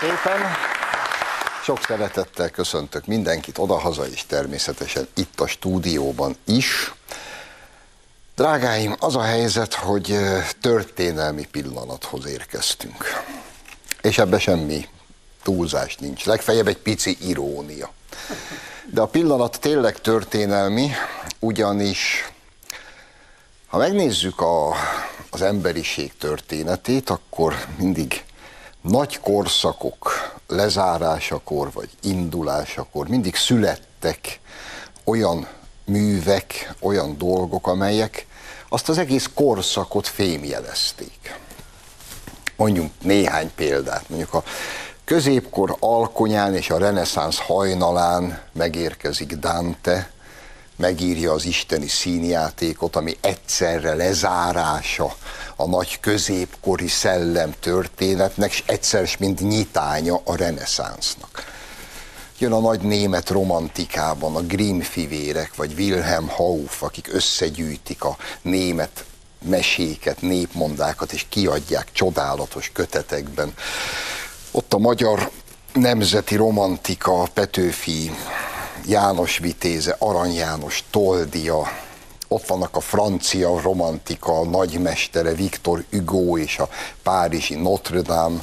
Szépen. Sok szeretettel köszöntök mindenkit odahaza, és természetesen itt a stúdióban is. Drágáim, az a helyzet, hogy történelmi pillanathoz érkeztünk. És ebbe semmi túlzás nincs, legfeljebb egy pici irónia. De a pillanat tényleg történelmi, ugyanis ha megnézzük a, az emberiség történetét, akkor mindig nagy korszakok lezárásakor vagy indulásakor mindig születtek olyan művek, olyan dolgok, amelyek azt az egész korszakot fémjelezték. Mondjunk néhány példát. Mondjuk a középkor alkonyán és a reneszánsz hajnalán megérkezik Dante, megírja az isteni színjátékot, ami egyszerre lezárása a nagy középkori szellem történetnek, és egyszer mint nyitánya a reneszánsznak. Jön a nagy német romantikában a Grimm fivérek, vagy Wilhelm Hauff, akik összegyűjtik a német meséket, népmondákat, és kiadják csodálatos kötetekben. Ott a magyar nemzeti romantika, Petőfi, János Vitéze, Arany János, Toldia, ott vannak a francia romantika nagymestere Victor Hugo és a párizsi Notre Dame,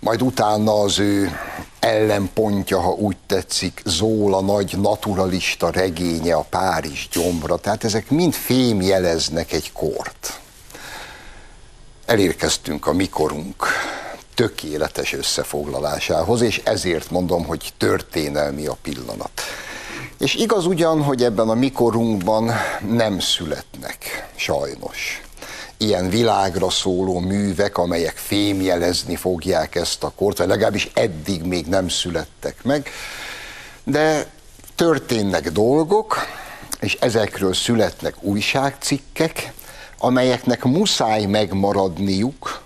majd utána az ő ellenpontja, ha úgy tetszik, Zóla nagy naturalista regénye a Párizs gyomra, tehát ezek mind fémjeleznek egy kort. Elérkeztünk a mikorunk tökéletes összefoglalásához, és ezért mondom, hogy történelmi a pillanat. És igaz ugyan, hogy ebben a mikorunkban nem születnek, sajnos, ilyen világra szóló művek, amelyek fémjelezni fogják ezt a kort, vagy legalábbis eddig még nem születtek meg, de történnek dolgok, és ezekről születnek újságcikkek, amelyeknek muszáj megmaradniuk,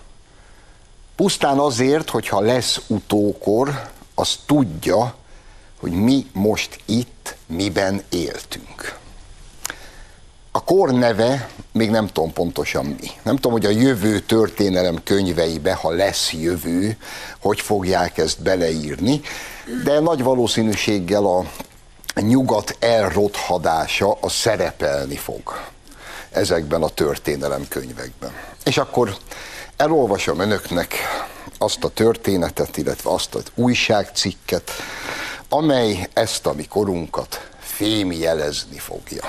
pusztán azért, hogyha lesz utókor, az tudja, hogy mi most itt miben éltünk. A kor neve még nem tudom pontosan mi. Nem tudom, hogy a jövő történelem könyveibe, ha lesz jövő, hogy fogják ezt beleírni, de nagy valószínűséggel a nyugat elrothadása a szerepelni fog ezekben a történelem könyvekben. És akkor elolvasom önöknek azt a történetet, illetve azt az újságcikket, amely ezt a mi korunkat fémjelezni fogja.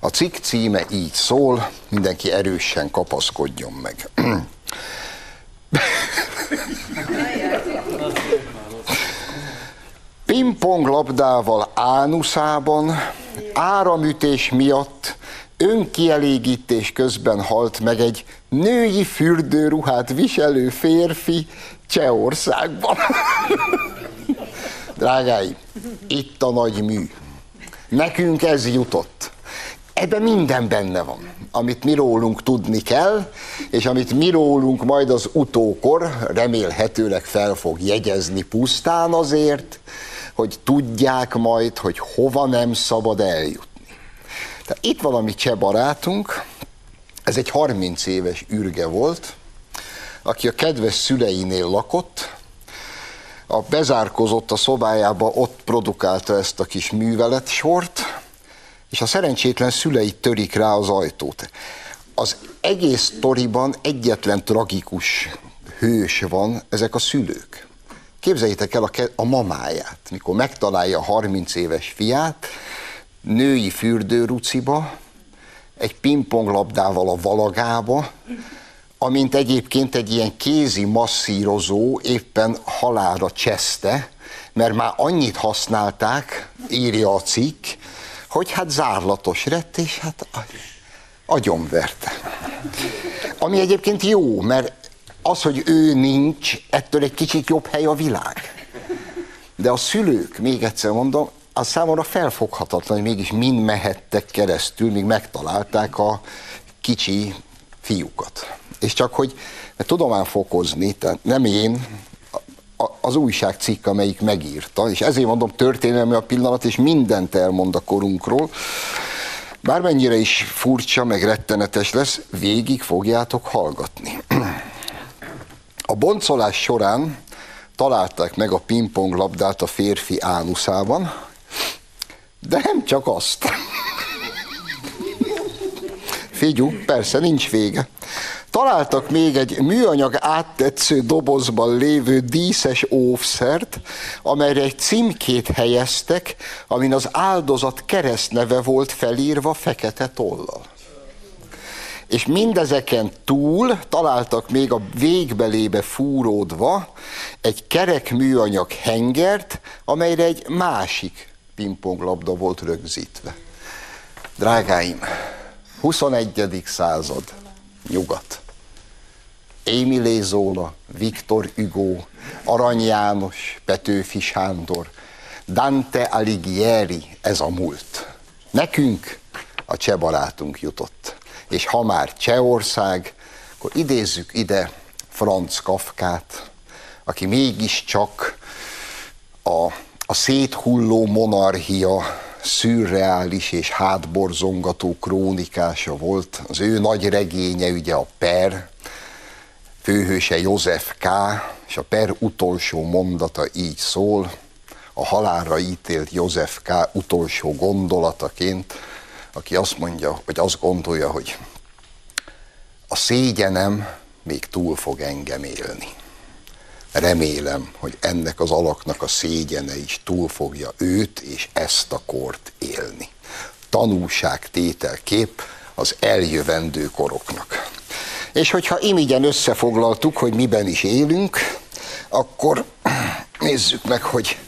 A cikk címe így szól, mindenki erősen kapaszkodjon meg. Pingpong labdával ánuszában, áramütés miatt önkielégítés közben halt meg egy női fürdőruhát viselő férfi Csehországban. Drágáim, itt a nagy mű. Nekünk ez jutott. Ebben minden benne van, amit mi rólunk tudni kell, és amit mi rólunk majd az utókor remélhetőleg fel fog jegyezni pusztán azért, hogy tudják majd, hogy hova nem szabad eljutni. Tehát itt valami cseh barátunk, ez egy 30 éves ürge volt, aki a kedves szüleinél lakott, a bezárkozott a szobájába, ott produkálta ezt a kis művelet sort, és a szerencsétlen szülei törik rá az ajtót. Az egész toriban egyetlen tragikus hős van, ezek a szülők. Képzeljétek el a, a mamáját, mikor megtalálja a 30 éves fiát, női fürdőruciba, egy pingponglabdával a valagába, amint egyébként egy ilyen kézi masszírozó éppen halára cseszte, mert már annyit használták, írja a cikk, hogy hát zárlatos lett, és hát agyonverte. Ami egyébként jó, mert az, hogy ő nincs, ettől egy kicsit jobb hely a világ. De a szülők, még egyszer mondom, az számomra felfoghatatlan, hogy mégis mind mehettek keresztül, míg megtalálták a kicsi fiúkat. És csak hogy mert tudom fokozni, tehát nem én, az újságcikk, amelyik megírta, és ezért mondom történelmi a pillanat, és mindent elmond a korunkról, bármennyire is furcsa, meg rettenetes lesz, végig fogjátok hallgatni. A boncolás során találták meg a pingpong labdát a férfi ánuszában, de nem csak azt. Figyú, persze, nincs vége. Találtak még egy műanyag áttetsző dobozban lévő díszes óvszert, amelyre egy címkét helyeztek, amin az áldozat keresztneve volt felírva fekete tollal. És mindezeken túl találtak még a végbelébe fúródva egy kerek műanyag hengert, amelyre egy másik pingponglabda volt rögzítve. Drágáim, 21. század, nyugat. Émilé Zóla, Viktor Hugo, Arany János, Petőfi Sándor, Dante Alighieri, ez a múlt. Nekünk a cseh barátunk jutott. És ha már Csehország, akkor idézzük ide Franz Kafkát, aki mégiscsak a, a széthulló monarchia szürreális és hátborzongató krónikása volt. Az ő nagy regénye ugye a Per, főhőse József K., és a Per utolsó mondata így szól, a halálra ítélt József K. utolsó gondolataként, aki azt mondja, vagy azt gondolja, hogy a szégyenem még túl fog engem élni. Remélem, hogy ennek az alaknak a szégyene is túl fogja őt és ezt a kort élni. Tanúság tételkép az eljövendő koroknak. És hogyha imigyen összefoglaltuk, hogy miben is élünk, akkor nézzük meg, hogy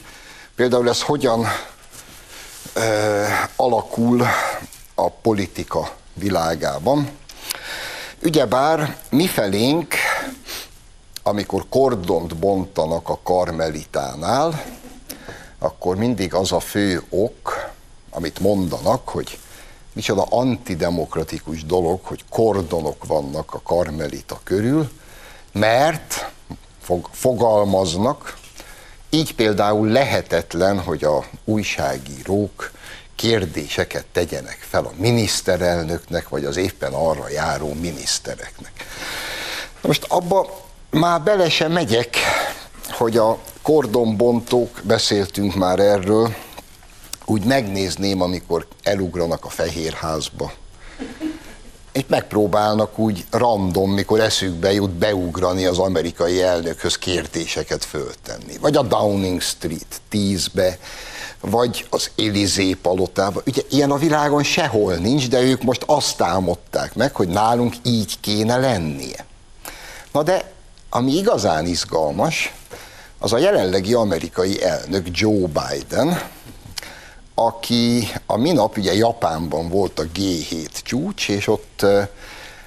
például ez hogyan ö, alakul a politika világában. Ugyebár mifelénk, amikor kordont bontanak a karmelitánál, akkor mindig az a fő ok, amit mondanak, hogy micsoda antidemokratikus dolog, hogy kordonok vannak a karmelita körül, mert fog, fogalmaznak, így például lehetetlen, hogy a újságírók kérdéseket tegyenek fel a miniszterelnöknek, vagy az éppen arra járó minisztereknek. Na most abba már bele sem megyek, hogy a kordonbontók, beszéltünk már erről, úgy megnézném, amikor elugranak a fehérházba. Itt megpróbálnak úgy random, mikor eszükbe jut beugrani az amerikai elnökhöz kérdéseket föltenni. Vagy a Downing Street 10-be, vagy az Elizé palotába. Ugye ilyen a világon sehol nincs, de ők most azt támadták meg, hogy nálunk így kéne lennie. Na de, ami igazán izgalmas, az a jelenlegi amerikai elnök Joe Biden, aki a minap ugye Japánban volt a G7 csúcs, és ott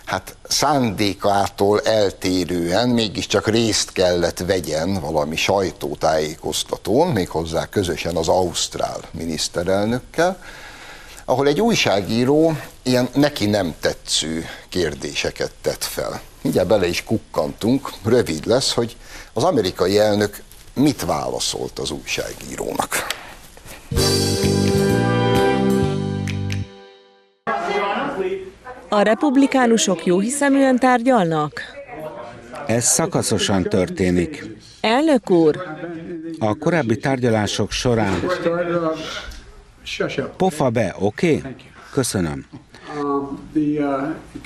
hát szándékától eltérően mégiscsak részt kellett vegyen valami sajtótájékoztatón, méghozzá közösen az Ausztrál miniszterelnökkel, ahol egy újságíró ilyen neki nem tetsző kérdéseket tett fel. Mindjárt bele is kukkantunk, rövid lesz, hogy az amerikai elnök mit válaszolt az újságírónak. A republikánusok jó hiszeműen tárgyalnak? Ez szakaszosan történik. Elnök úr! A korábbi tárgyalások során... Pofa be, oké? Okay? Köszönöm.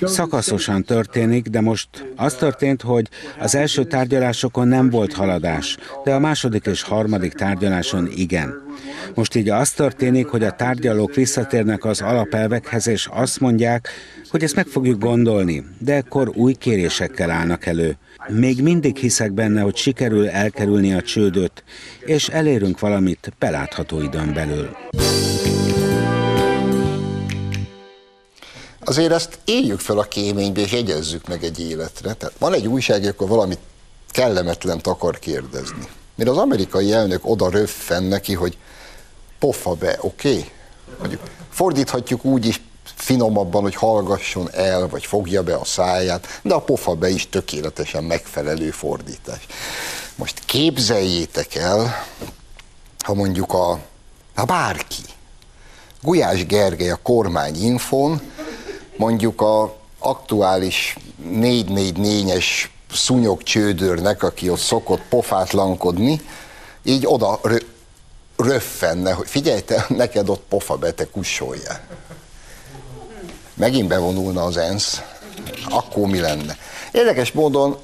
Szakaszosan történik, de most az történt, hogy az első tárgyalásokon nem volt haladás, de a második és harmadik tárgyaláson igen. Most így az történik, hogy a tárgyalók visszatérnek az alapelvekhez, és azt mondják, hogy ezt meg fogjuk gondolni, de ekkor új kérésekkel állnak elő. Még mindig hiszek benne, hogy sikerül elkerülni a csődöt, és elérünk valamit belátható időn belül. Azért ezt éljük fel a kéménybe, és egyezzük meg egy életre. Tehát van egy újság, akkor valamit kellemetlen akar kérdezni. Mire az amerikai elnök oda röffen neki, hogy pofa be, oké? Okay? fordíthatjuk úgy is finomabban, hogy hallgasson el, vagy fogja be a száját, de a pofa be is tökéletesen megfelelő fordítás. Most képzeljétek el, ha mondjuk a, ha bárki, Gulyás Gergely a kormányinfon mondjuk a aktuális 444-es szúnyog csődörnek, aki ott szokott pofátlankodni, így oda rö- röffenne, hogy figyelj te, neked ott pofa be, te kussoljál. Megint bevonulna az ENSZ, akkor mi lenne? Érdekes módon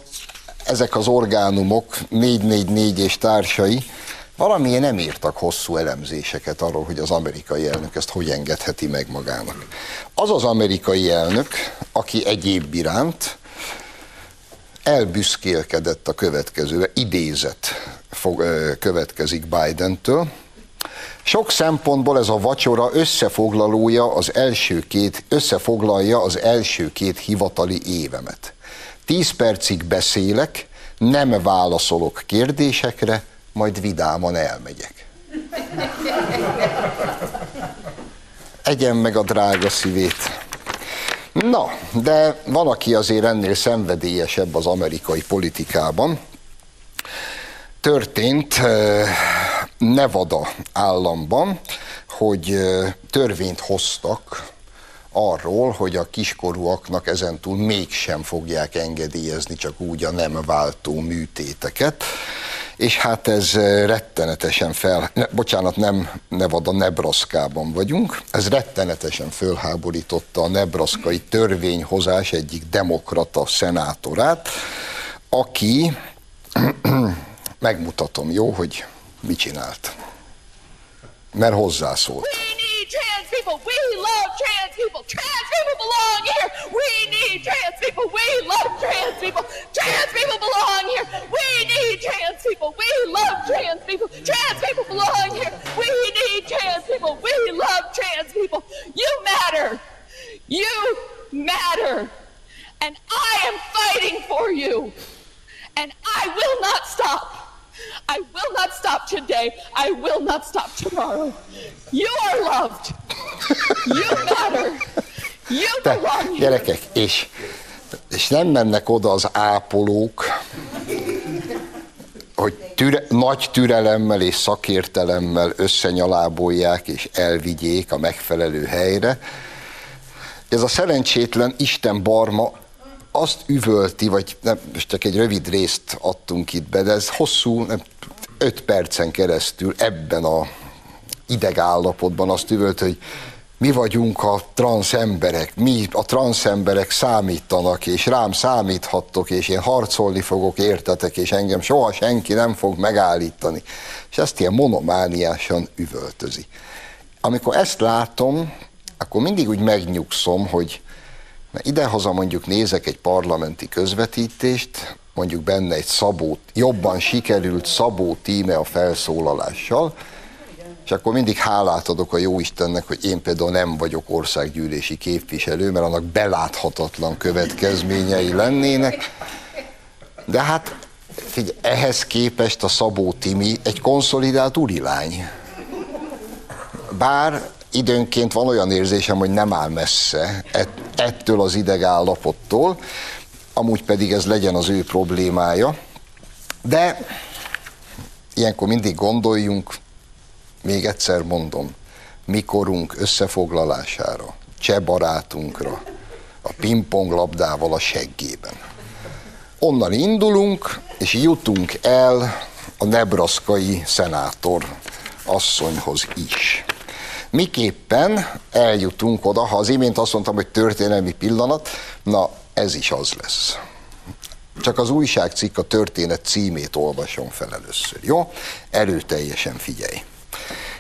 ezek az orgánumok, 444 és társai, valamilyen nem írtak hosszú elemzéseket arról, hogy az amerikai elnök ezt hogy engedheti meg magának. Az az amerikai elnök, aki egyéb iránt elbüszkélkedett a következőre, idézet fog, következik Biden-től. Sok szempontból ez a vacsora összefoglalója az első két, összefoglalja az első két hivatali évemet. Tíz percig beszélek, nem válaszolok kérdésekre, majd vidáman elmegyek. Egyen meg a drága szívét. Na, de van, aki azért ennél szenvedélyesebb az amerikai politikában. Történt Nevada államban, hogy törvényt hoztak arról, hogy a kiskorúaknak ezentúl mégsem fogják engedélyezni csak úgy a nem váltó műtéteket és hát ez rettenetesen fel, ne, bocsánat, nem Nevada, Nebraskában vagyunk, ez rettenetesen fölháborította a nebraszkai törvényhozás egyik demokrata szenátorát, aki, megmutatom, jó, hogy mit csinált. Mert hozzászólt. trans people. We love trans people. Trans people belong here. We need trans people. We love trans people. Trans people belong here. We need trans people. We love trans people. Trans people belong here. We need trans people. We love trans people. You matter. You matter. And I am fighting for you. And I will not stop. I will not stop today. I will not stop tomorrow. You are loved. You matter. You belong here. Gyerekek, és, és nem mennek oda az ápolók, hogy türe, nagy türelemmel és szakértelemmel összenyalábolják és elvigyék a megfelelő helyre. Ez a szerencsétlen Isten barma azt üvölti, vagy nem, most csak egy rövid részt adtunk itt be, de ez hosszú, nem, öt percen keresztül ebben a idegállapotban azt üvölt, hogy mi vagyunk a transz emberek, mi a transz emberek számítanak, és rám számíthattok, és én harcolni fogok értetek, és engem soha senki nem fog megállítani. És ezt ilyen monomániásan üvöltözi. Amikor ezt látom, akkor mindig úgy megnyugszom, hogy idehaza mondjuk nézek egy parlamenti közvetítést, mondjuk benne egy szabó, jobban sikerült szabó tíme a felszólalással, és akkor mindig hálát adok a Jóistennek, hogy én például nem vagyok országgyűlési képviselő, mert annak beláthatatlan következményei lennének. De hát figyelj, ehhez képest a Szabó Timi egy konszolidált urilány. Bár időnként van olyan érzésem, hogy nem áll messze ettől az idegállapottól, amúgy pedig ez legyen az ő problémája. De ilyenkor mindig gondoljunk, még egyszer mondom, mikorunk összefoglalására, cseh barátunkra, a pingpong labdával a seggében. Onnan indulunk, és jutunk el a nebraszkai szenátor asszonyhoz is. Miképpen eljutunk oda, ha az imént azt mondtam, hogy történelmi pillanat, na ez is az lesz. Csak az újságcikk a történet címét olvasom fel először, jó? Erőteljesen figyelj.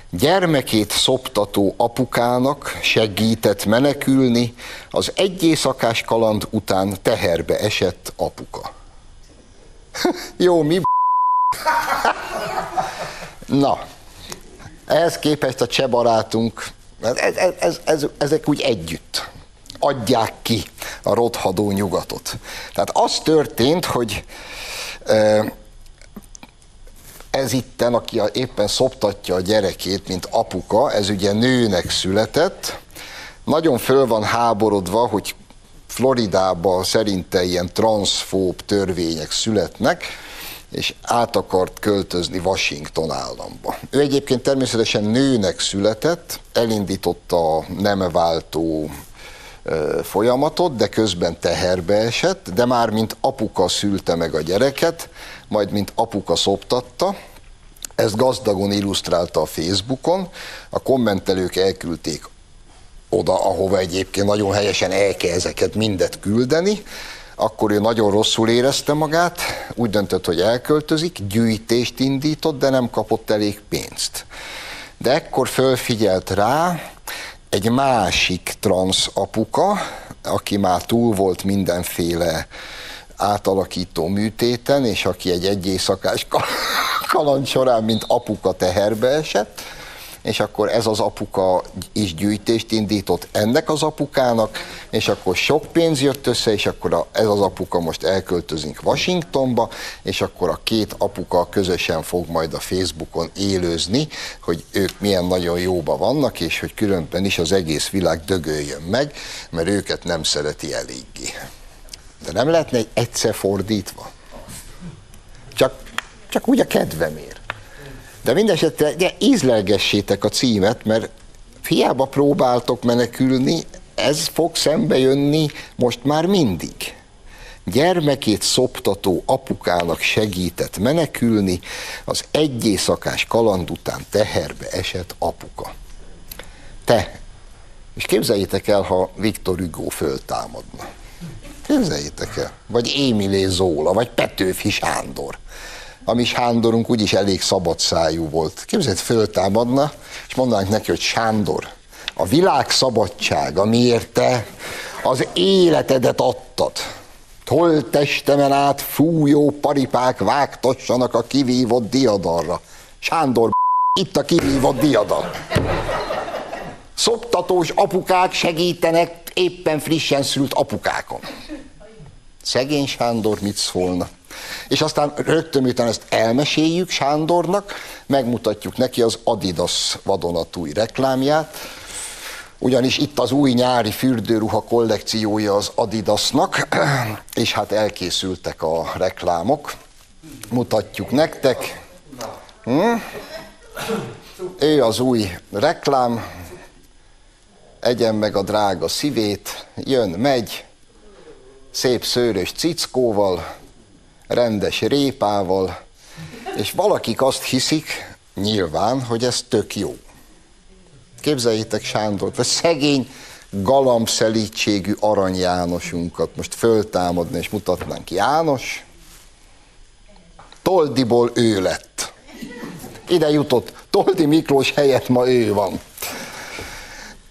Gyermekét szoptató apukának segített menekülni, az egy éjszakás kaland után teherbe esett apuka. jó, mi Na, ehhez képest a cseh barátunk, ez, ez, ez, ez, ezek úgy együtt adják ki a rothadó nyugatot. Tehát az történt, hogy ez itten, aki éppen szoptatja a gyerekét, mint apuka, ez ugye nőnek született, nagyon föl van háborodva, hogy Floridában szerinte ilyen transzfób törvények születnek, és át akart költözni Washington államba. Ő egyébként természetesen nőnek született, elindította a nem váltó folyamatot, de közben teherbe esett, de már mint apuka szülte meg a gyereket, majd mint apuka szoptatta, ezt gazdagon illusztrálta a Facebookon, a kommentelők elküldték oda, ahova egyébként nagyon helyesen el kell ezeket mindet küldeni, akkor ő nagyon rosszul érezte magát, úgy döntött, hogy elköltözik, gyűjtést indított, de nem kapott elég pénzt. De ekkor fölfigyelt rá egy másik transz apuka, aki már túl volt mindenféle átalakító műtéten, és aki egy egyészakás kaland során, mint apuka teherbe esett, és akkor ez az apuka is gyűjtést indított ennek az apukának, és akkor sok pénz jött össze, és akkor a, ez az apuka most elköltözünk Washingtonba, és akkor a két apuka közösen fog majd a Facebookon élőzni, hogy ők milyen nagyon jóba vannak, és hogy különben is az egész világ dögöljön meg, mert őket nem szereti eléggé. De nem lehetne egy egyszer fordítva? Csak, csak úgy a kedvemért. De mindesetre de ízlelgessétek a címet, mert hiába próbáltok menekülni, ez fog szembe jönni most már mindig. Gyermekét szoptató apukának segített menekülni, az egy éjszakás kaland után teherbe esett apuka. Te, és képzeljétek el, ha Viktor Hugo föltámadna. Képzeljétek el. Vagy Émilé Zóla, vagy Petőfi Sándor a mi Sándorunk úgyis elég szabad szájú volt. Képzeld, föltámadna, és mondanánk neki, hogy Sándor, a világ szabadság, amiért te az életedet adtad. Toltestemen át fújó paripák vágtassanak a kivívott diadalra. Sándor, itt a kivívott diadal. Szoptatós apukák segítenek éppen frissen szült apukákon. Szegény Sándor mit szólna? És aztán rögtön, miután ezt elmeséljük Sándornak, megmutatjuk neki az Adidas vadonatúj reklámját, ugyanis itt az új nyári fürdőruha kollekciója az Adidasnak, és hát elkészültek a reklámok. Mutatjuk nektek. Hm? Ő az új reklám, egyen meg a drága szívét, jön, megy, szép szőrös cickóval, rendes répával, és valakik azt hiszik, nyilván, hogy ez tök jó. Képzeljétek Sándort, vagy szegény galambszelítségű Arany Jánosunkat most föltámadni és mutatnánk. János, Toldiból ő lett. Ide jutott. Toldi Miklós helyett ma ő van.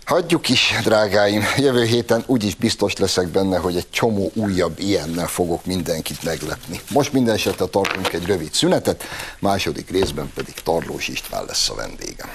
Hagyjuk is, drágáim, jövő héten úgyis biztos leszek benne, hogy egy csomó újabb ilyennel fogok mindenkit meglepni. Most minden esetre tartunk egy rövid szünetet, második részben pedig Tarlós István lesz a vendégem.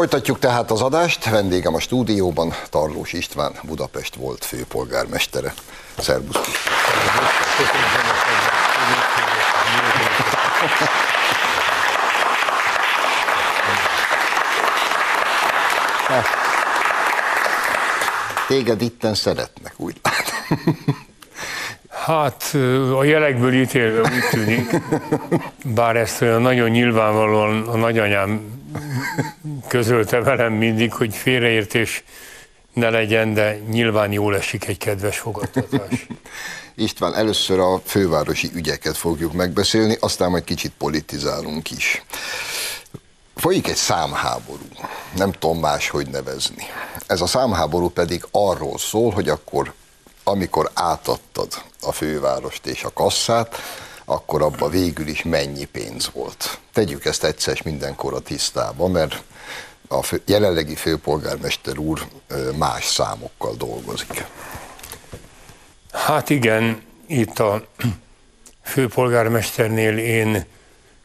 Folytatjuk tehát az adást. Vendégem a stúdióban Tarlós István, Budapest volt főpolgármestere. Szerbusz! Téged itten szeretnek, úgy látom. Hát a jelekből ítélve úgy tűnik, bár ezt olyan nagyon nyilvánvalóan a nagyanyám közölte velem mindig, hogy félreértés ne legyen, de nyilván jól esik egy kedves fogadtatás. István, először a fővárosi ügyeket fogjuk megbeszélni, aztán majd kicsit politizálunk is. Folyik egy számháború, nem tudom máshogy nevezni. Ez a számháború pedig arról szól, hogy akkor amikor átadtad a fővárost és a kasszát, akkor abba végül is mennyi pénz volt. Tegyük ezt egyszer mindenkor a tisztába, mert a fő, jelenlegi főpolgármester úr más számokkal dolgozik. Hát igen, itt a főpolgármesternél én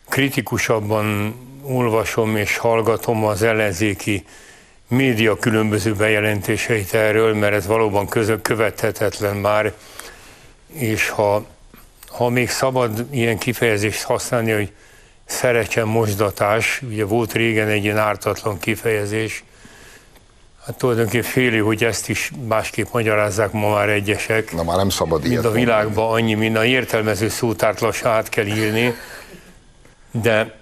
kritikusabban olvasom és hallgatom az ellenzéki média különböző bejelentéseit erről, mert ez valóban közök követhetetlen már, és ha, ha még szabad ilyen kifejezést használni, hogy szerecsen mosdatás, ugye volt régen egy ilyen ártatlan kifejezés, Hát tulajdonképpen félő, hogy ezt is másképp magyarázzák ma már egyesek. Na már nem szabad Mind a világban annyi, mint a értelmező szótárt lassan át kell írni, de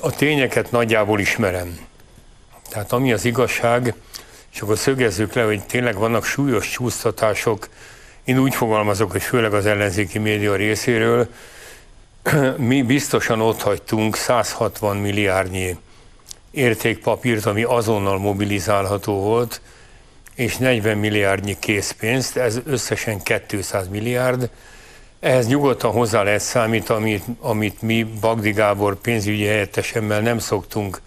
a tényeket nagyjából ismerem. Tehát ami az igazság, és akkor szögezzük le, hogy tényleg vannak súlyos csúsztatások, én úgy fogalmazok, hogy főleg az ellenzéki média részéről, mi biztosan ott hagytunk 160 milliárdnyi értékpapírt, ami azonnal mobilizálható volt, és 40 milliárdnyi készpénzt, ez összesen 200 milliárd. Ehhez nyugodtan hozzá lehet számít, amit, amit mi Bagdi Gábor pénzügyi helyettesemmel nem szoktunk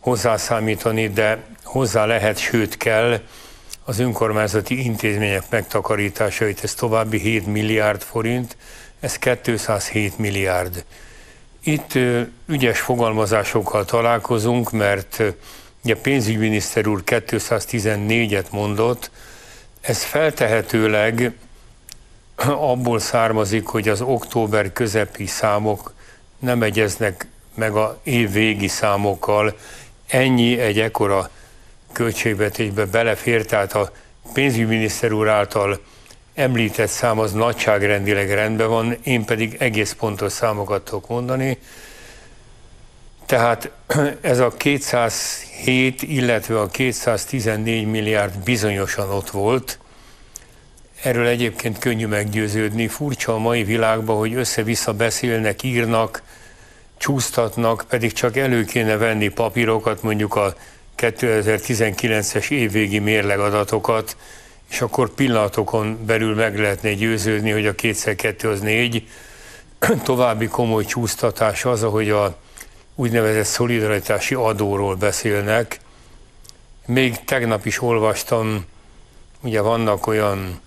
hozzászámítani, de hozzá lehet, sőt kell az önkormányzati intézmények megtakarításait, ez további 7 milliárd forint, ez 207 milliárd. Itt ügyes fogalmazásokkal találkozunk, mert ugye pénzügyminiszter úr 214-et mondott, ez feltehetőleg abból származik, hogy az október közepi számok nem egyeznek meg a év végi számokkal. Ennyi egy ekkora költségvetésbe belefér, tehát a pénzügyminiszter úr által említett szám az nagyságrendileg rendben van, én pedig egész pontos számokat tudok mondani. Tehát ez a 207, illetve a 214 milliárd bizonyosan ott volt. Erről egyébként könnyű meggyőződni. Furcsa a mai világban, hogy össze-vissza beszélnek, írnak, csúsztatnak, pedig csak elő kéne venni papírokat, mondjuk a 2019-es évvégi mérlegadatokat, és akkor pillanatokon belül meg lehetne győződni, hogy a kétszer kettő az négy. További komoly csúsztatás az, ahogy a úgynevezett szolidaritási adóról beszélnek. Még tegnap is olvastam, ugye vannak olyan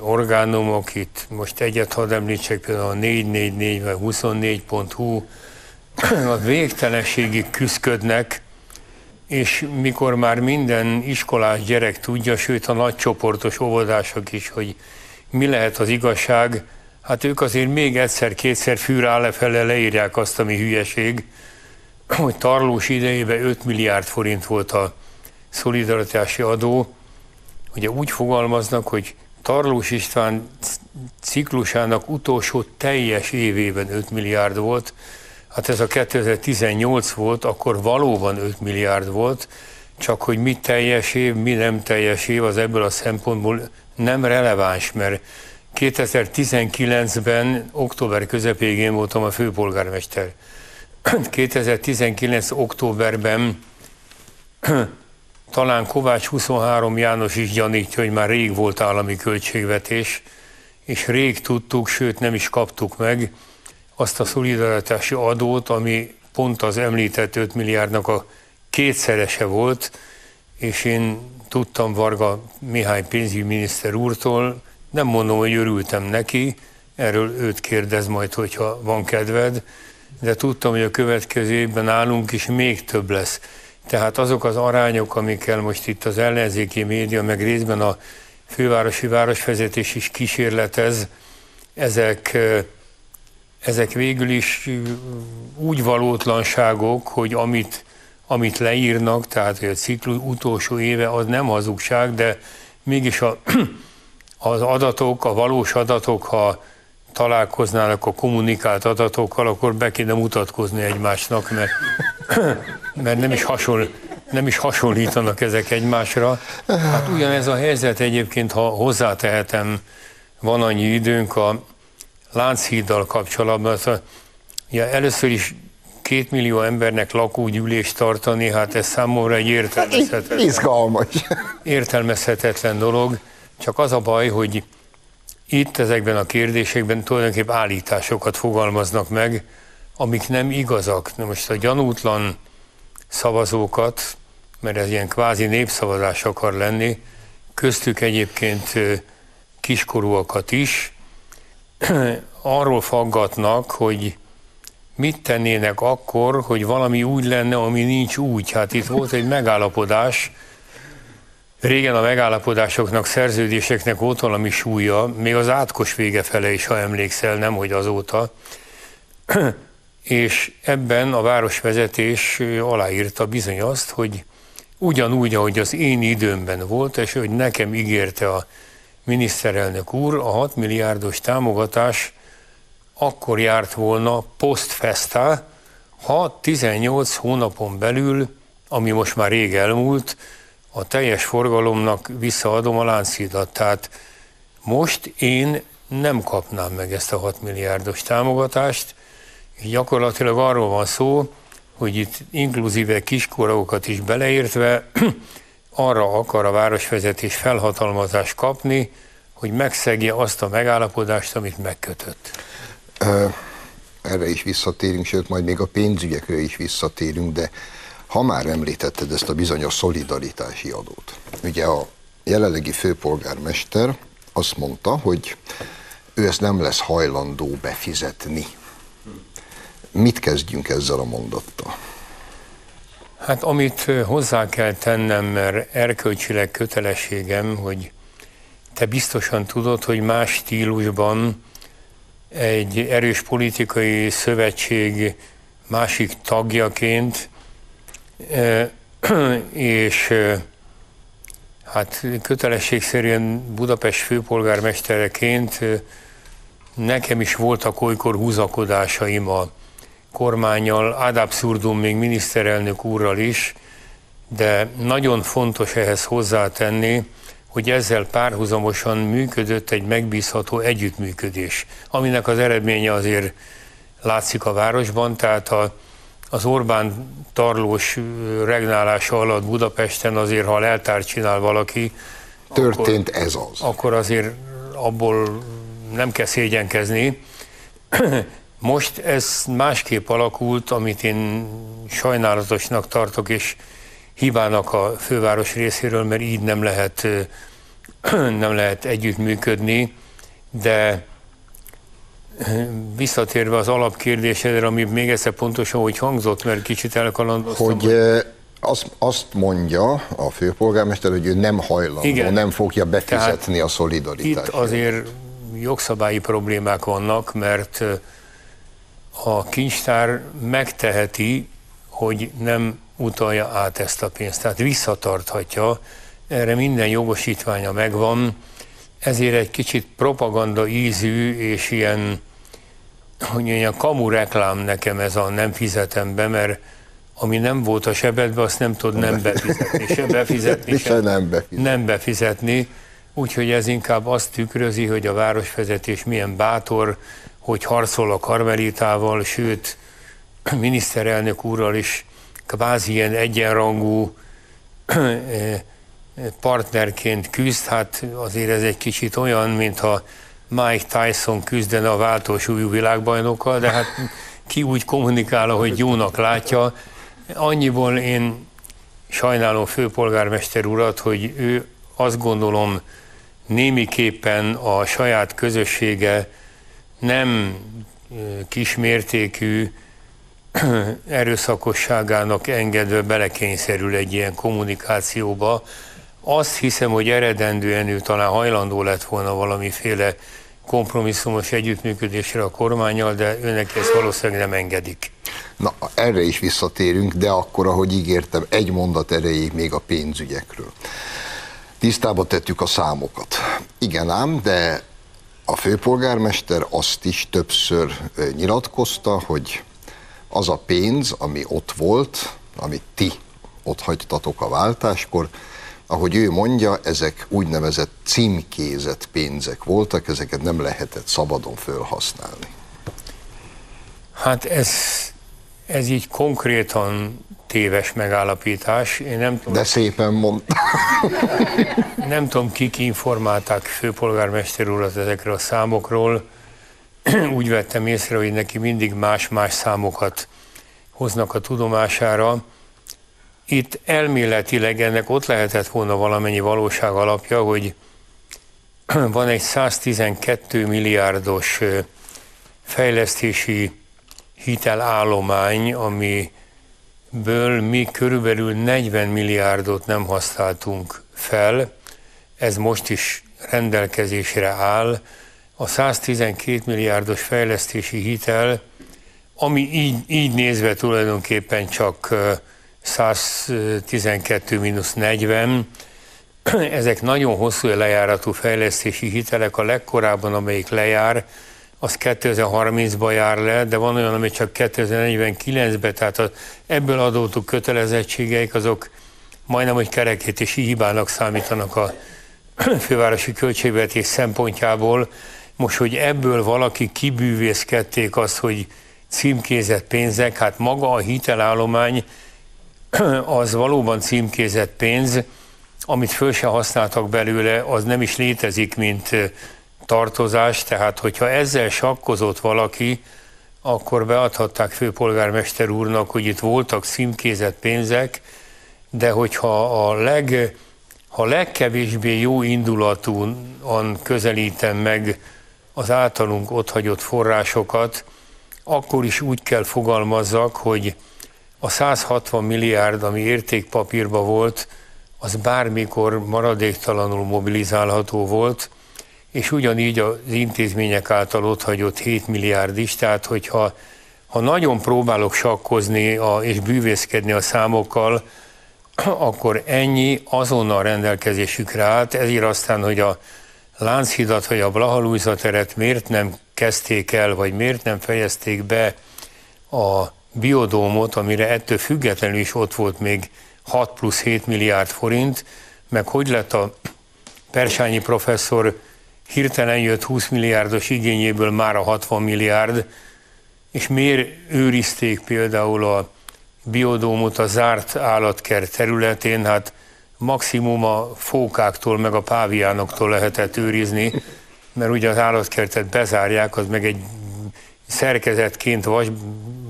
orgánumok, itt most egyet hadd említsek, például a 444 vagy 24.hu, a végtelenségig küzdködnek, és mikor már minden iskolás gyerek tudja, sőt a nagycsoportos óvodások is, hogy mi lehet az igazság, hát ők azért még egyszer-kétszer fűrá lefele leírják azt, ami hülyeség, hogy tarlós idejében 5 milliárd forint volt a szolidaritási adó. Ugye úgy fogalmaznak, hogy Tarlós István ciklusának utolsó teljes évében 5 milliárd volt, Hát ez a 2018 volt, akkor valóban 5 milliárd volt, csak hogy mi teljes év, mi nem teljes év, az ebből a szempontból nem releváns, mert 2019-ben, október közepégén voltam a főpolgármester. 2019. októberben talán Kovács 23 János is gyanítja, hogy már rég volt állami költségvetés, és rég tudtuk, sőt nem is kaptuk meg, azt a szolidaritási adót, ami pont az említett 5 milliárdnak a kétszerese volt, és én tudtam Varga Mihály pénzügyminiszter úrtól, nem mondom, hogy örültem neki, erről őt kérdez majd, hogyha van kedved, de tudtam, hogy a következő évben állunk is még több lesz. Tehát azok az arányok, amikkel most itt az ellenzéki média, meg részben a fővárosi városvezetés is kísérletez, ezek ezek végül is úgy valótlanságok, hogy amit, amit leírnak, tehát hogy a ciklus utolsó éve az nem hazugság, de mégis a, az adatok, a valós adatok, ha találkoznának a kommunikált adatokkal, akkor be kéne mutatkozni egymásnak, mert, mert nem, is hasonl, nem is hasonlítanak ezek egymásra. Hát ugyanez a helyzet egyébként, ha hozzátehetem, van annyi időnk, a, Lánchíddal kapcsolatban, az ja, először is két millió embernek lakógyűlést tartani, hát ez számomra egy értelmezhetetlen, Izgalmas. értelmezhetetlen dolog, csak az a baj, hogy itt ezekben a kérdésekben tulajdonképpen állításokat fogalmaznak meg, amik nem igazak. Na most a gyanútlan szavazókat, mert ez ilyen kvázi népszavazás akar lenni, köztük egyébként kiskorúakat is, arról faggatnak, hogy mit tennének akkor, hogy valami úgy lenne, ami nincs úgy. Hát itt volt egy megállapodás, Régen a megállapodásoknak, szerződéseknek volt valami súlya, még az átkos vége fele is, ha emlékszel, nem hogy azóta. És ebben a városvezetés aláírta bizony azt, hogy ugyanúgy, ahogy az én időmben volt, és hogy nekem ígérte a miniszterelnök úr, a 6 milliárdos támogatás akkor járt volna postfesta, ha 18 hónapon belül, ami most már rég elmúlt, a teljes forgalomnak visszaadom a láncidat. Tehát most én nem kapnám meg ezt a 6 milliárdos támogatást, gyakorlatilag arról van szó, hogy itt inkluzíve kiskoragokat is beleértve arra akar a városvezetés felhatalmazást kapni, hogy megszegje azt a megállapodást, amit megkötött. Erre is visszatérünk, sőt majd még a pénzügyekre is visszatérünk, de ha már említetted ezt a bizonyos szolidaritási adót, ugye a jelenlegi főpolgármester azt mondta, hogy ő ezt nem lesz hajlandó befizetni. Mit kezdjünk ezzel a mondattal? Hát amit hozzá kell tennem, mert erkölcsileg kötelességem, hogy te biztosan tudod, hogy más stílusban egy erős politikai szövetség másik tagjaként és hát kötelességszerűen Budapest főpolgármestereként nekem is voltak olykor húzakodásaim a kormányjal, ad abszurdum még miniszterelnök úrral is, de nagyon fontos ehhez hozzátenni, hogy ezzel párhuzamosan működött egy megbízható együttműködés, aminek az eredménye azért látszik a városban, tehát a az Orbán tarlós regnálása alatt Budapesten azért, ha leltárt csinál valaki, Történt akkor, ez az. Akkor azért abból nem kell szégyenkezni. Most ez másképp alakult, amit én sajnálatosnak tartok, és hibának a főváros részéről, mert így nem lehet, nem lehet együttműködni, de Visszatérve az alapkérdésedre, ami még egyszer pontosan, hogy hangzott, mert kicsit elkalandoztam. Hogy azt, azt mondja a főpolgármester, hogy ő nem hajlandó, Igen. nem fogja befizetni Tehát a szolidaritást. Itt azért jogszabályi problémák vannak, mert a kincstár megteheti, hogy nem utalja át ezt a pénzt, tehát visszatarthatja, erre minden jogosítványa megvan, ezért egy kicsit propaganda ízű és ilyen hogy mondjam, kamu reklám nekem ez a nem fizetem be, mert ami nem volt a sebedbe, azt nem tud nem befizetni, se befizetni, se, se nem befizetni. Nem befizetni. Úgyhogy ez inkább azt tükrözi, hogy a városvezetés milyen bátor, hogy harcol a karmelitával, sőt, miniszterelnök úrral is kvázi ilyen egyenrangú eh, partnerként küzd, hát azért ez egy kicsit olyan, mintha Mike Tyson küzdene a váltós új világbajnokkal, de hát ki úgy kommunikál, hogy jónak látja. Annyiból én sajnálom főpolgármester urat, hogy ő azt gondolom némiképpen a saját közössége nem kismértékű erőszakosságának engedve belekényszerül egy ilyen kommunikációba. Azt hiszem, hogy eredendően ő talán hajlandó lett volna valamiféle kompromisszumos együttműködésre a kormányjal, de őnek ezt valószínűleg nem engedik. Na, erre is visszatérünk, de akkor, ahogy ígértem, egy mondat erejéig még a pénzügyekről. Tisztába tettük a számokat. Igen ám, de a főpolgármester azt is többször nyilatkozta, hogy az a pénz, ami ott volt, amit ti ott hagytatok a váltáskor, ahogy ő mondja, ezek úgynevezett címkézett pénzek voltak, ezeket nem lehetett szabadon felhasználni. Hát ez, ez így konkrétan téves megállapítás. Én nem tudom, De szépen mondta. Nem tudom, kik informálták főpolgármester urat ezekről a számokról. Úgy vettem észre, hogy neki mindig más-más számokat hoznak a tudomására itt elméletileg ennek ott lehetett volna valamennyi valóság alapja, hogy van egy 112 milliárdos fejlesztési hitelállomány, amiből mi körülbelül 40 milliárdot nem használtunk fel. Ez most is rendelkezésre áll. A 112 milliárdos fejlesztési hitel, ami így, így nézve tulajdonképpen csak 112 mínusz 40, ezek nagyon hosszú lejáratú fejlesztési hitelek, a legkorábban, amelyik lejár, az 2030-ban jár le, de van olyan, ami csak 2049-ben, tehát az ebből adódó kötelezettségeik azok majdnem, hogy kerekítési hibának számítanak a fővárosi költségvetés szempontjából. Most, hogy ebből valaki kibűvészkedték azt, hogy címkézett pénzek, hát maga a hitelállomány az valóban címkézett pénz, amit föl se használtak belőle, az nem is létezik, mint tartozás, tehát hogyha ezzel sakkozott valaki, akkor beadhatták főpolgármester úrnak, hogy itt voltak címkézett pénzek, de hogyha a leg, ha legkevésbé jó indulatúan közelítem meg az általunk otthagyott forrásokat, akkor is úgy kell fogalmazzak, hogy a 160 milliárd, ami értékpapírban volt, az bármikor maradéktalanul mobilizálható volt, és ugyanígy az intézmények által ott hagyott 7 milliárd is, tehát hogyha ha nagyon próbálok sakkozni a, és bűvészkedni a számokkal, akkor ennyi azonnal rendelkezésükre állt, ezért aztán, hogy a Lánchidat vagy a Blahalújza teret miért nem kezdték el, vagy miért nem fejezték be a biodómot, amire ettől függetlenül is ott volt még 6 plusz 7 milliárd forint, meg hogy lett a Persányi professzor hirtelen jött 20 milliárdos igényéből már a 60 milliárd, és miért őrizték például a biodómot a zárt állatkert területén, hát maximum a fókáktól, meg a páviánoktól lehetett őrizni, mert ugye az állatkertet bezárják, az meg egy szerkezetként vas,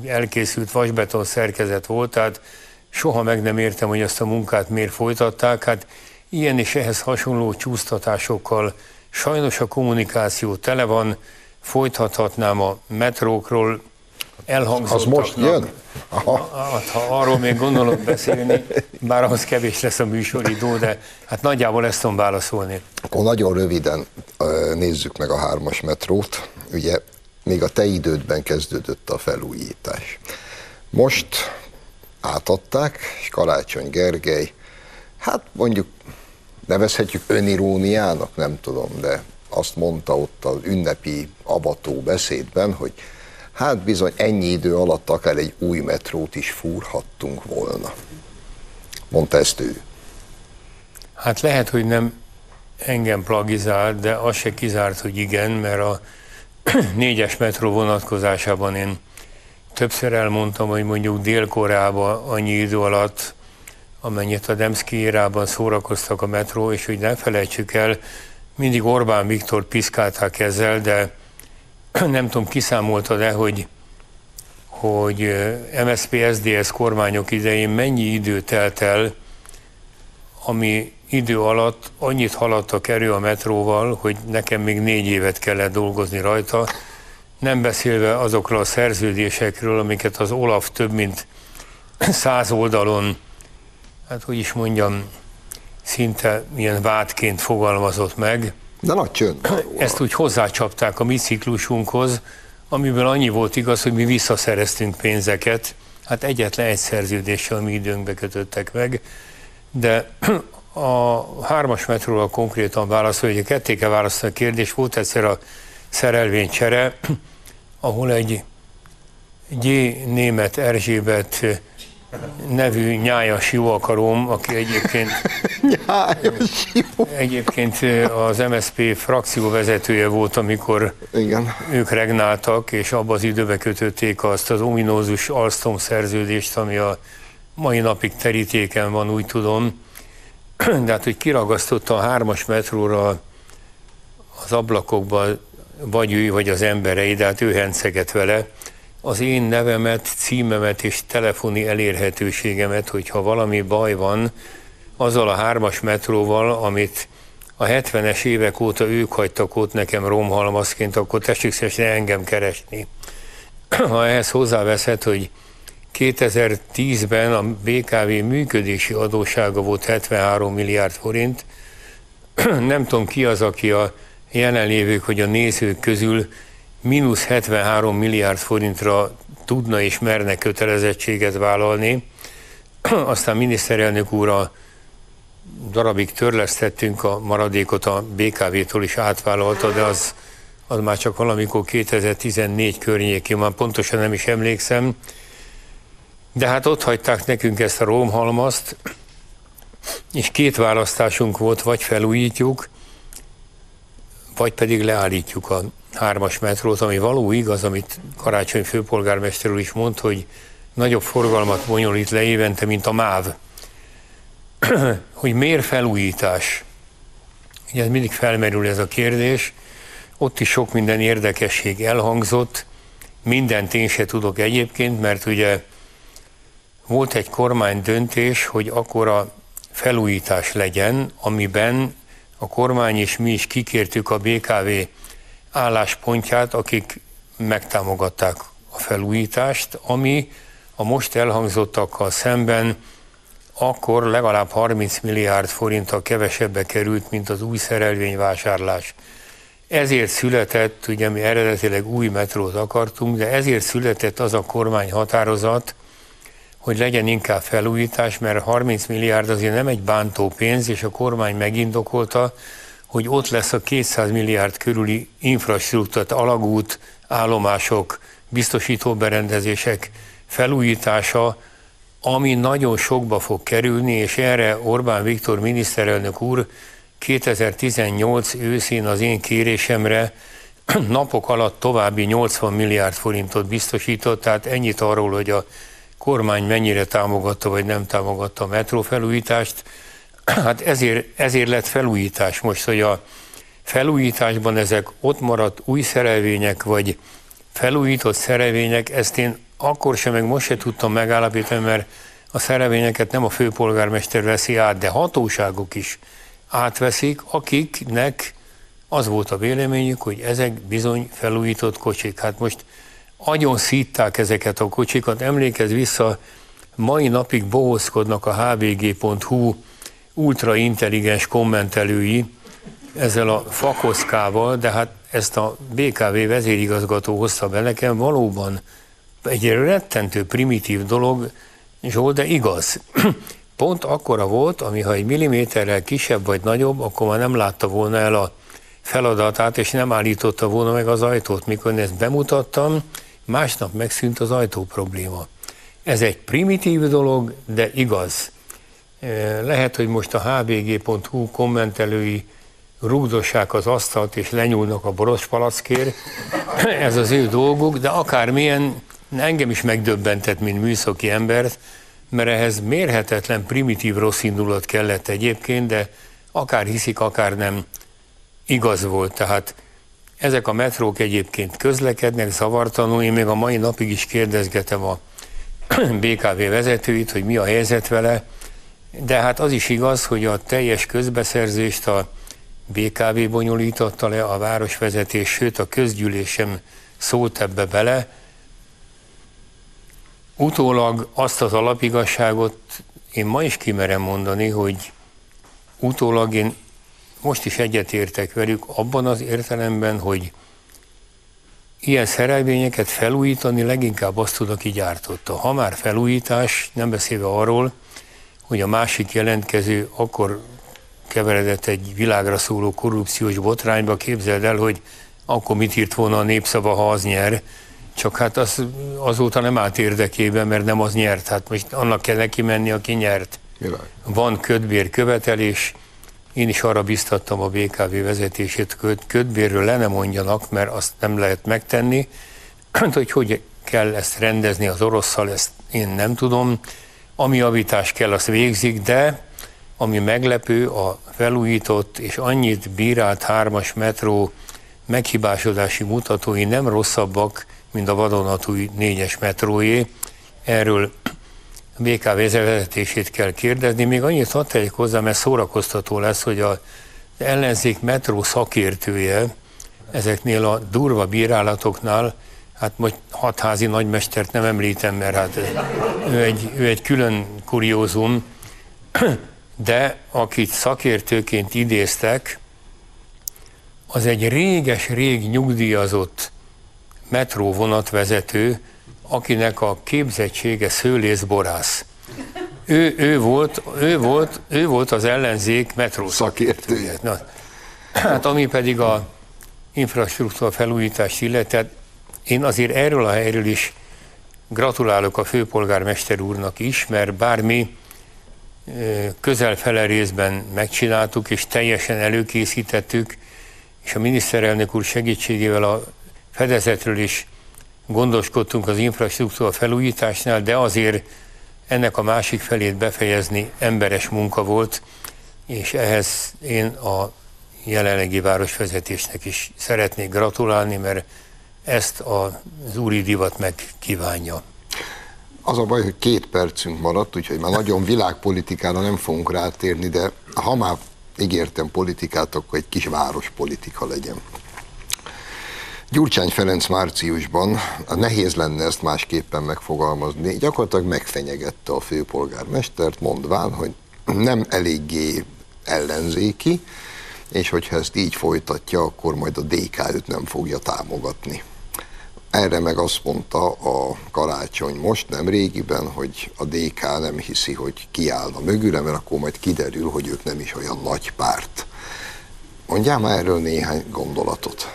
elkészült vasbeton szerkezet volt, tehát soha meg nem értem, hogy ezt a munkát miért folytatták. Hát ilyen és ehhez hasonló csúsztatásokkal sajnos a kommunikáció tele van, folytathatnám a metrókról, elhangzottaknak. Az most jön? Aha. Hát, ha arról még gondolok beszélni, bár ahhoz kevés lesz a műsoridó, de hát nagyjából ezt tudom válaszolni. Akkor nagyon röviden nézzük meg a hármas metrót. Ugye még a te idődben kezdődött a felújítás. Most átadták, és Karácsony Gergely, hát mondjuk nevezhetjük öniróniának, nem tudom, de azt mondta ott az ünnepi abató beszédben, hogy hát bizony ennyi idő alatt akár egy új metrót is fúrhattunk volna. Mondta ezt ő. Hát lehet, hogy nem engem plagizált, de az se kizárt, hogy igen, mert a négyes metró vonatkozásában én többször elmondtam, hogy mondjuk Dél-Koreában annyi idő alatt, amennyit a Demszki érában szórakoztak a metró, és hogy ne felejtsük el, mindig Orbán Viktor piszkálták ezzel, de nem tudom, kiszámoltad-e, hogy, hogy MSZP-SZDSZ kormányok idején mennyi idő telt el, ami idő alatt annyit haladtak erő a metróval, hogy nekem még négy évet kellett dolgozni rajta, nem beszélve azokról a szerződésekről, amiket az Olaf több mint száz oldalon, hát hogy is mondjam, szinte milyen vádként fogalmazott meg. De nagy csönd. Ezt úgy hozzácsapták a mi ciklusunkhoz, amiből annyi volt igaz, hogy mi visszaszereztünk pénzeket, hát egyetlen egy szerződéssel mi időnkbe kötöttek meg, de a hármas metróval konkrétan válaszol, hogy a ketté kell választani a kérdés, volt egyszer a szerelvénycsere, ahol egy G. Német Erzsébet nevű nyájas jóakarom, aki egyébként, egyébként az MSZP frakció vezetője volt, amikor Igen. ők regnáltak, és abban az időbe kötötték azt az ominózus Alstom szerződést, ami a mai napig terítéken van, úgy tudom. De hát, hogy kiragasztotta a hármas metróra az ablakokba vagy ő, vagy az emberei, de hát ő henceget vele, az én nevemet, címemet és telefoni elérhetőségemet, hogyha valami baj van azzal a hármas metróval, amit a 70-es évek óta ők hagytak ott nekem romhalmazként, akkor tessék szépen engem keresni. Ha ehhez hozzáveszed, hogy 2010-ben a BKV működési adósága volt 73 milliárd forint, nem tudom ki az, aki a jelenlévők, hogy a nézők közül mínusz 73 milliárd forintra tudna és merne kötelezettséget vállalni. Aztán miniszterelnök úr a darabig törlesztettünk, a maradékot a BKV-tól is átvállalta, de az, az már csak valamikor 2014 környékén, már pontosan nem is emlékszem. De hát ott hagyták nekünk ezt a rómhalmazt, és két választásunk volt, vagy felújítjuk, vagy pedig leállítjuk a hármas metrót, ami való igaz, amit Karácsony főpolgármester úr is mondta, hogy nagyobb forgalmat bonyolít le évente, mint a MÁV. hogy miért felújítás? Ugye ez mindig felmerül ez a kérdés. Ott is sok minden érdekesség elhangzott. Mindent én se tudok egyébként, mert ugye volt egy kormány döntés, hogy akkor a felújítás legyen, amiben a kormány és mi is kikértük a BKV álláspontját, akik megtámogatták a felújítást, ami a most elhangzottakkal szemben akkor legalább 30 milliárd forinttal kevesebbe került, mint az új szerelvényvásárlás. Ezért született, ugye mi eredetileg új metrót akartunk, de ezért született az a kormány határozat, hogy legyen inkább felújítás, mert 30 milliárd azért nem egy bántó pénz, és a kormány megindokolta, hogy ott lesz a 200 milliárd körüli infrastruktúrát, alagút, állomások, biztosítóberendezések felújítása, ami nagyon sokba fog kerülni, és erre Orbán Viktor miniszterelnök úr 2018 őszén az én kérésemre napok alatt további 80 milliárd forintot biztosított, tehát ennyit arról, hogy a kormány mennyire támogatta vagy nem támogatta a metró felújítást. Hát ezért, ezért lett felújítás most, hogy a felújításban ezek ott maradt új szerelvények, vagy felújított szerelvények, ezt én akkor sem, meg most se tudtam megállapítani, mert a szerelvényeket nem a főpolgármester veszi át, de hatóságok is átveszik, akiknek az volt a véleményük, hogy ezek bizony felújított kocsik. Hát most agyon szítták ezeket a kocsikat, emlékez vissza, mai napig bohózkodnak a hvg.hu ultraintelligens kommentelői ezzel a fakoszkával, de hát ezt a BKV vezérigazgató hozta be nekem, valóban egy rettentő primitív dolog, Zsolt, de igaz. Pont akkora volt, ami ha egy milliméterrel kisebb vagy nagyobb, akkor már nem látta volna el a feladatát, és nem állította volna meg az ajtót. Mikor ezt bemutattam, másnap megszűnt az ajtó probléma. Ez egy primitív dolog, de igaz. Lehet, hogy most a hvg.hu kommentelői rúgdossák az asztalt és lenyúlnak a borospalackért. Ez az ő dolguk, de akármilyen engem is megdöbbentett, mint műszaki embert, mert ehhez mérhetetlen primitív rossz indulat kellett egyébként, de akár hiszik, akár nem, igaz volt. Tehát ezek a metrók egyébként közlekednek zavartanul, én még a mai napig is kérdezgetem a BKV vezetőit, hogy mi a helyzet vele, de hát az is igaz, hogy a teljes közbeszerzést a BKV bonyolította le, a városvezetés, sőt a közgyűlésem szólt ebbe bele, Utólag azt az alapigasságot én ma is kimerem mondani, hogy utólag én most is egyetértek velük abban az értelemben, hogy ilyen szerelvényeket felújítani leginkább azt tud, aki gyártotta. Ha már felújítás, nem beszélve arról, hogy a másik jelentkező akkor keveredett egy világra szóló korrupciós botrányba, képzeld el, hogy akkor mit írt volna a népszava, ha az nyer, csak hát az, azóta nem állt érdekében, mert nem az nyert. Hát most annak kell neki menni, aki nyert. Világ. Van ködbér követelés, én is arra biztattam a BKV vezetését, hogy ködbérről le nem mondjanak, mert azt nem lehet megtenni. hogy hogy kell ezt rendezni az orosszal, ezt én nem tudom. Ami javítás kell, azt végzik, de ami meglepő, a felújított és annyit bírált hármas metró meghibásodási mutatói nem rosszabbak, mint a vadonatúj négyes metróé. Erről a BK vezetését kell kérdezni. Még annyit hadd tegyek hozzá, mert szórakoztató lesz, hogy a ellenzék metró szakértője ezeknél a durva bírálatoknál, hát most hatházi nagymestert nem említem, mert hát ő egy, ő egy külön kuriózum, de akit szakértőként idéztek, az egy réges-rég nyugdíjazott metró vonatvezető, akinek a képzettsége szőlészborász. Ő, ő, volt, ő, volt, ő volt az ellenzék metró szakértője. Na, hát ami pedig a infrastruktúra felújítást illeti, tehát én azért erről a helyről is gratulálok a főpolgármester úrnak is, mert bármi közel fele részben megcsináltuk, és teljesen előkészítettük, és a miniszterelnök úr segítségével a fedezetről is gondoskodtunk az infrastruktúra felújításnál, de azért ennek a másik felét befejezni emberes munka volt, és ehhez én a jelenlegi városvezetésnek is szeretnék gratulálni, mert ezt az úri divat meg kívánja. Az a baj, hogy két percünk maradt, úgyhogy már nagyon világpolitikára nem fogunk rátérni, de ha már ígértem politikát, akkor egy kis várospolitika legyen. Gyurcsány Ferenc márciusban, nehéz lenne ezt másképpen megfogalmazni, gyakorlatilag megfenyegette a főpolgármestert, mondván, hogy nem eléggé ellenzéki, és hogyha ezt így folytatja, akkor majd a DK őt nem fogja támogatni. Erre meg azt mondta a karácsony most, nem régiben, hogy a DK nem hiszi, hogy kiállna mögüle, mert akkor majd kiderül, hogy ők nem is olyan nagy párt. Mondjál már erről néhány gondolatot.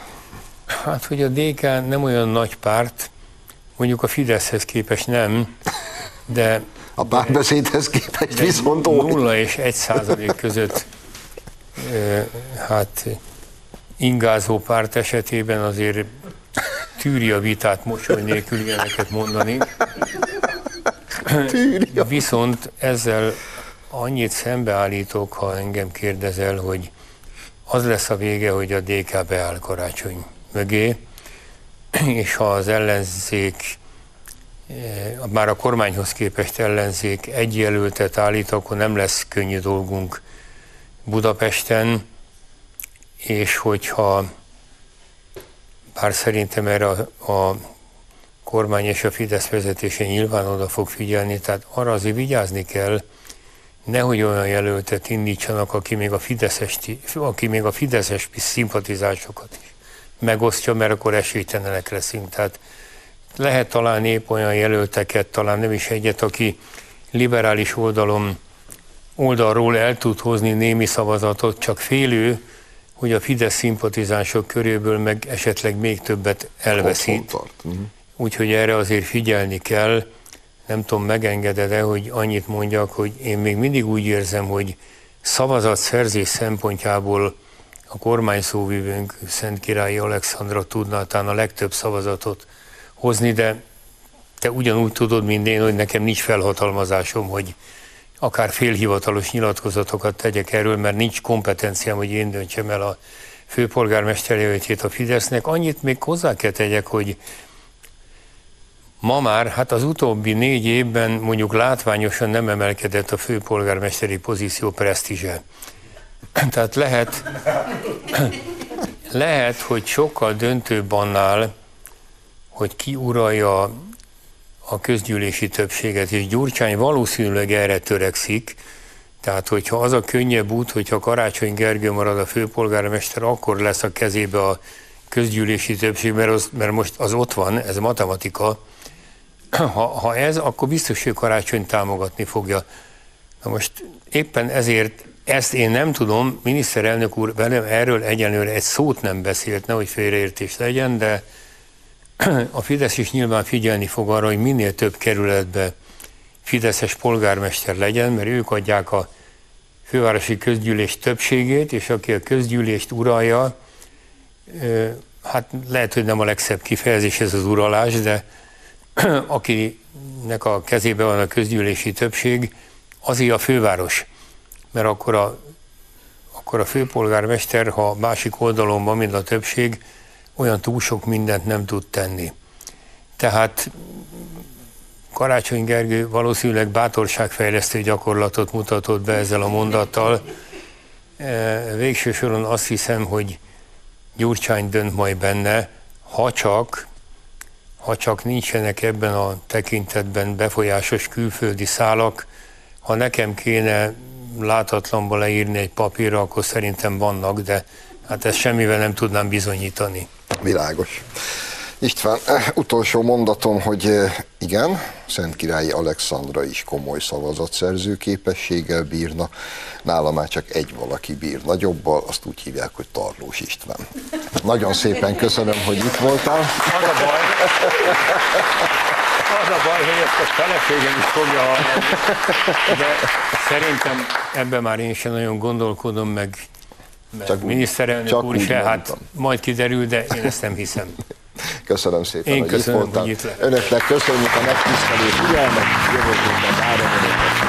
Hát, hogy a DK nem olyan nagy párt, mondjuk a Fideszhez képest nem, de... A párbeszédhez képest viszont 0 és 1 százalék között hát ingázó párt esetében azért tűri a vitát mosoly nélkül ilyeneket mondani. Viszont ezzel annyit szembeállítok, ha engem kérdezel, hogy az lesz a vége, hogy a DK beáll karácsony mögé, és ha az ellenzék, eh, már a kormányhoz képest ellenzék egy jelöltet állít, akkor nem lesz könnyű dolgunk Budapesten, és hogyha bár szerintem erre a, a kormány és a Fidesz vezetése nyilván oda fog figyelni, tehát arra azért vigyázni kell, nehogy olyan jelöltet indítsanak, aki még a Fideszes, aki még a Fideszes szimpatizásokat is megosztja, mert akkor esélytelenek leszünk. Tehát lehet találni épp olyan jelölteket, talán nem is egyet, aki liberális oldalon oldalról el tud hozni némi szavazatot, csak félő, hogy a Fidesz szimpatizánsok köréből meg esetleg még többet elveszít. Uh-huh. Úgyhogy erre azért figyelni kell. Nem tudom, megengeded-e, hogy annyit mondjak, hogy én még mindig úgy érzem, hogy szavazatszerzés szempontjából a kormány szóvivőnk Szent Királyi Alexandra tudná talán a legtöbb szavazatot hozni, de te ugyanúgy tudod, mint én, hogy nekem nincs felhatalmazásom, hogy akár félhivatalos nyilatkozatokat tegyek erről, mert nincs kompetenciám, hogy én döntsem el a főpolgármester jelöltjét a Fidesznek. Annyit még hozzá kell tegyek, hogy ma már, hát az utóbbi négy évben mondjuk látványosan nem emelkedett a főpolgármesteri pozíció presztízse. Tehát lehet, lehet, hogy sokkal döntőbb annál, hogy ki uralja a közgyűlési többséget, és Gyurcsány valószínűleg erre törekszik, tehát hogyha az a könnyebb út, hogyha Karácsony Gergő marad a főpolgármester, akkor lesz a kezébe a közgyűlési többség, mert, az, mert most az ott van, ez matematika. Ha, ha ez, akkor biztos, hogy Karácsony támogatni fogja. Na most éppen ezért ezt én nem tudom, miniszterelnök úr velem erről egyenlőre egy szót nem beszélt, nehogy félreértés legyen, de a Fidesz is nyilván figyelni fog arra, hogy minél több kerületbe Fideszes polgármester legyen, mert ők adják a fővárosi közgyűlés többségét, és aki a közgyűlést uralja, hát lehet, hogy nem a legszebb kifejezés ez az uralás, de akinek a kezében van a közgyűlési többség, azért a főváros. Mert akkor a, akkor a főpolgármester, ha másik oldalon van, mint a többség, olyan túl sok mindent nem tud tenni. Tehát Karácsony Gergő valószínűleg bátorságfejlesztő gyakorlatot mutatott be ezzel a mondattal. E, végső soron azt hiszem, hogy Gyurcsány dönt majd benne, ha csak, ha csak nincsenek ebben a tekintetben befolyásos külföldi szálak, ha nekem kéne látatlanba leírni egy papírra, akkor szerintem vannak, de hát ezt semmivel nem tudnám bizonyítani. Világos. István, eh, utolsó mondatom, hogy eh, igen, Szent Királyi Alexandra is komoly szavazatszerző képességgel bírna, nála már csak egy valaki bír nagyobbal, azt úgy hívják, hogy Tarlós István. Nagyon szépen köszönöm, hogy itt voltál. Az a baj, az a baj, hogy ezt a feleségem is fogja hallani, de szerintem ebben már én sem nagyon gondolkodom, meg, meg Csak miniszterelnök csak úr se, hát mondtam. majd kiderül, de én ezt nem hiszem. Köszönöm szépen, Én hogy köszönöm, itt voltál. hogy itt. Önöknek köszönjük a megtisztelő figyelmet, jövő héten.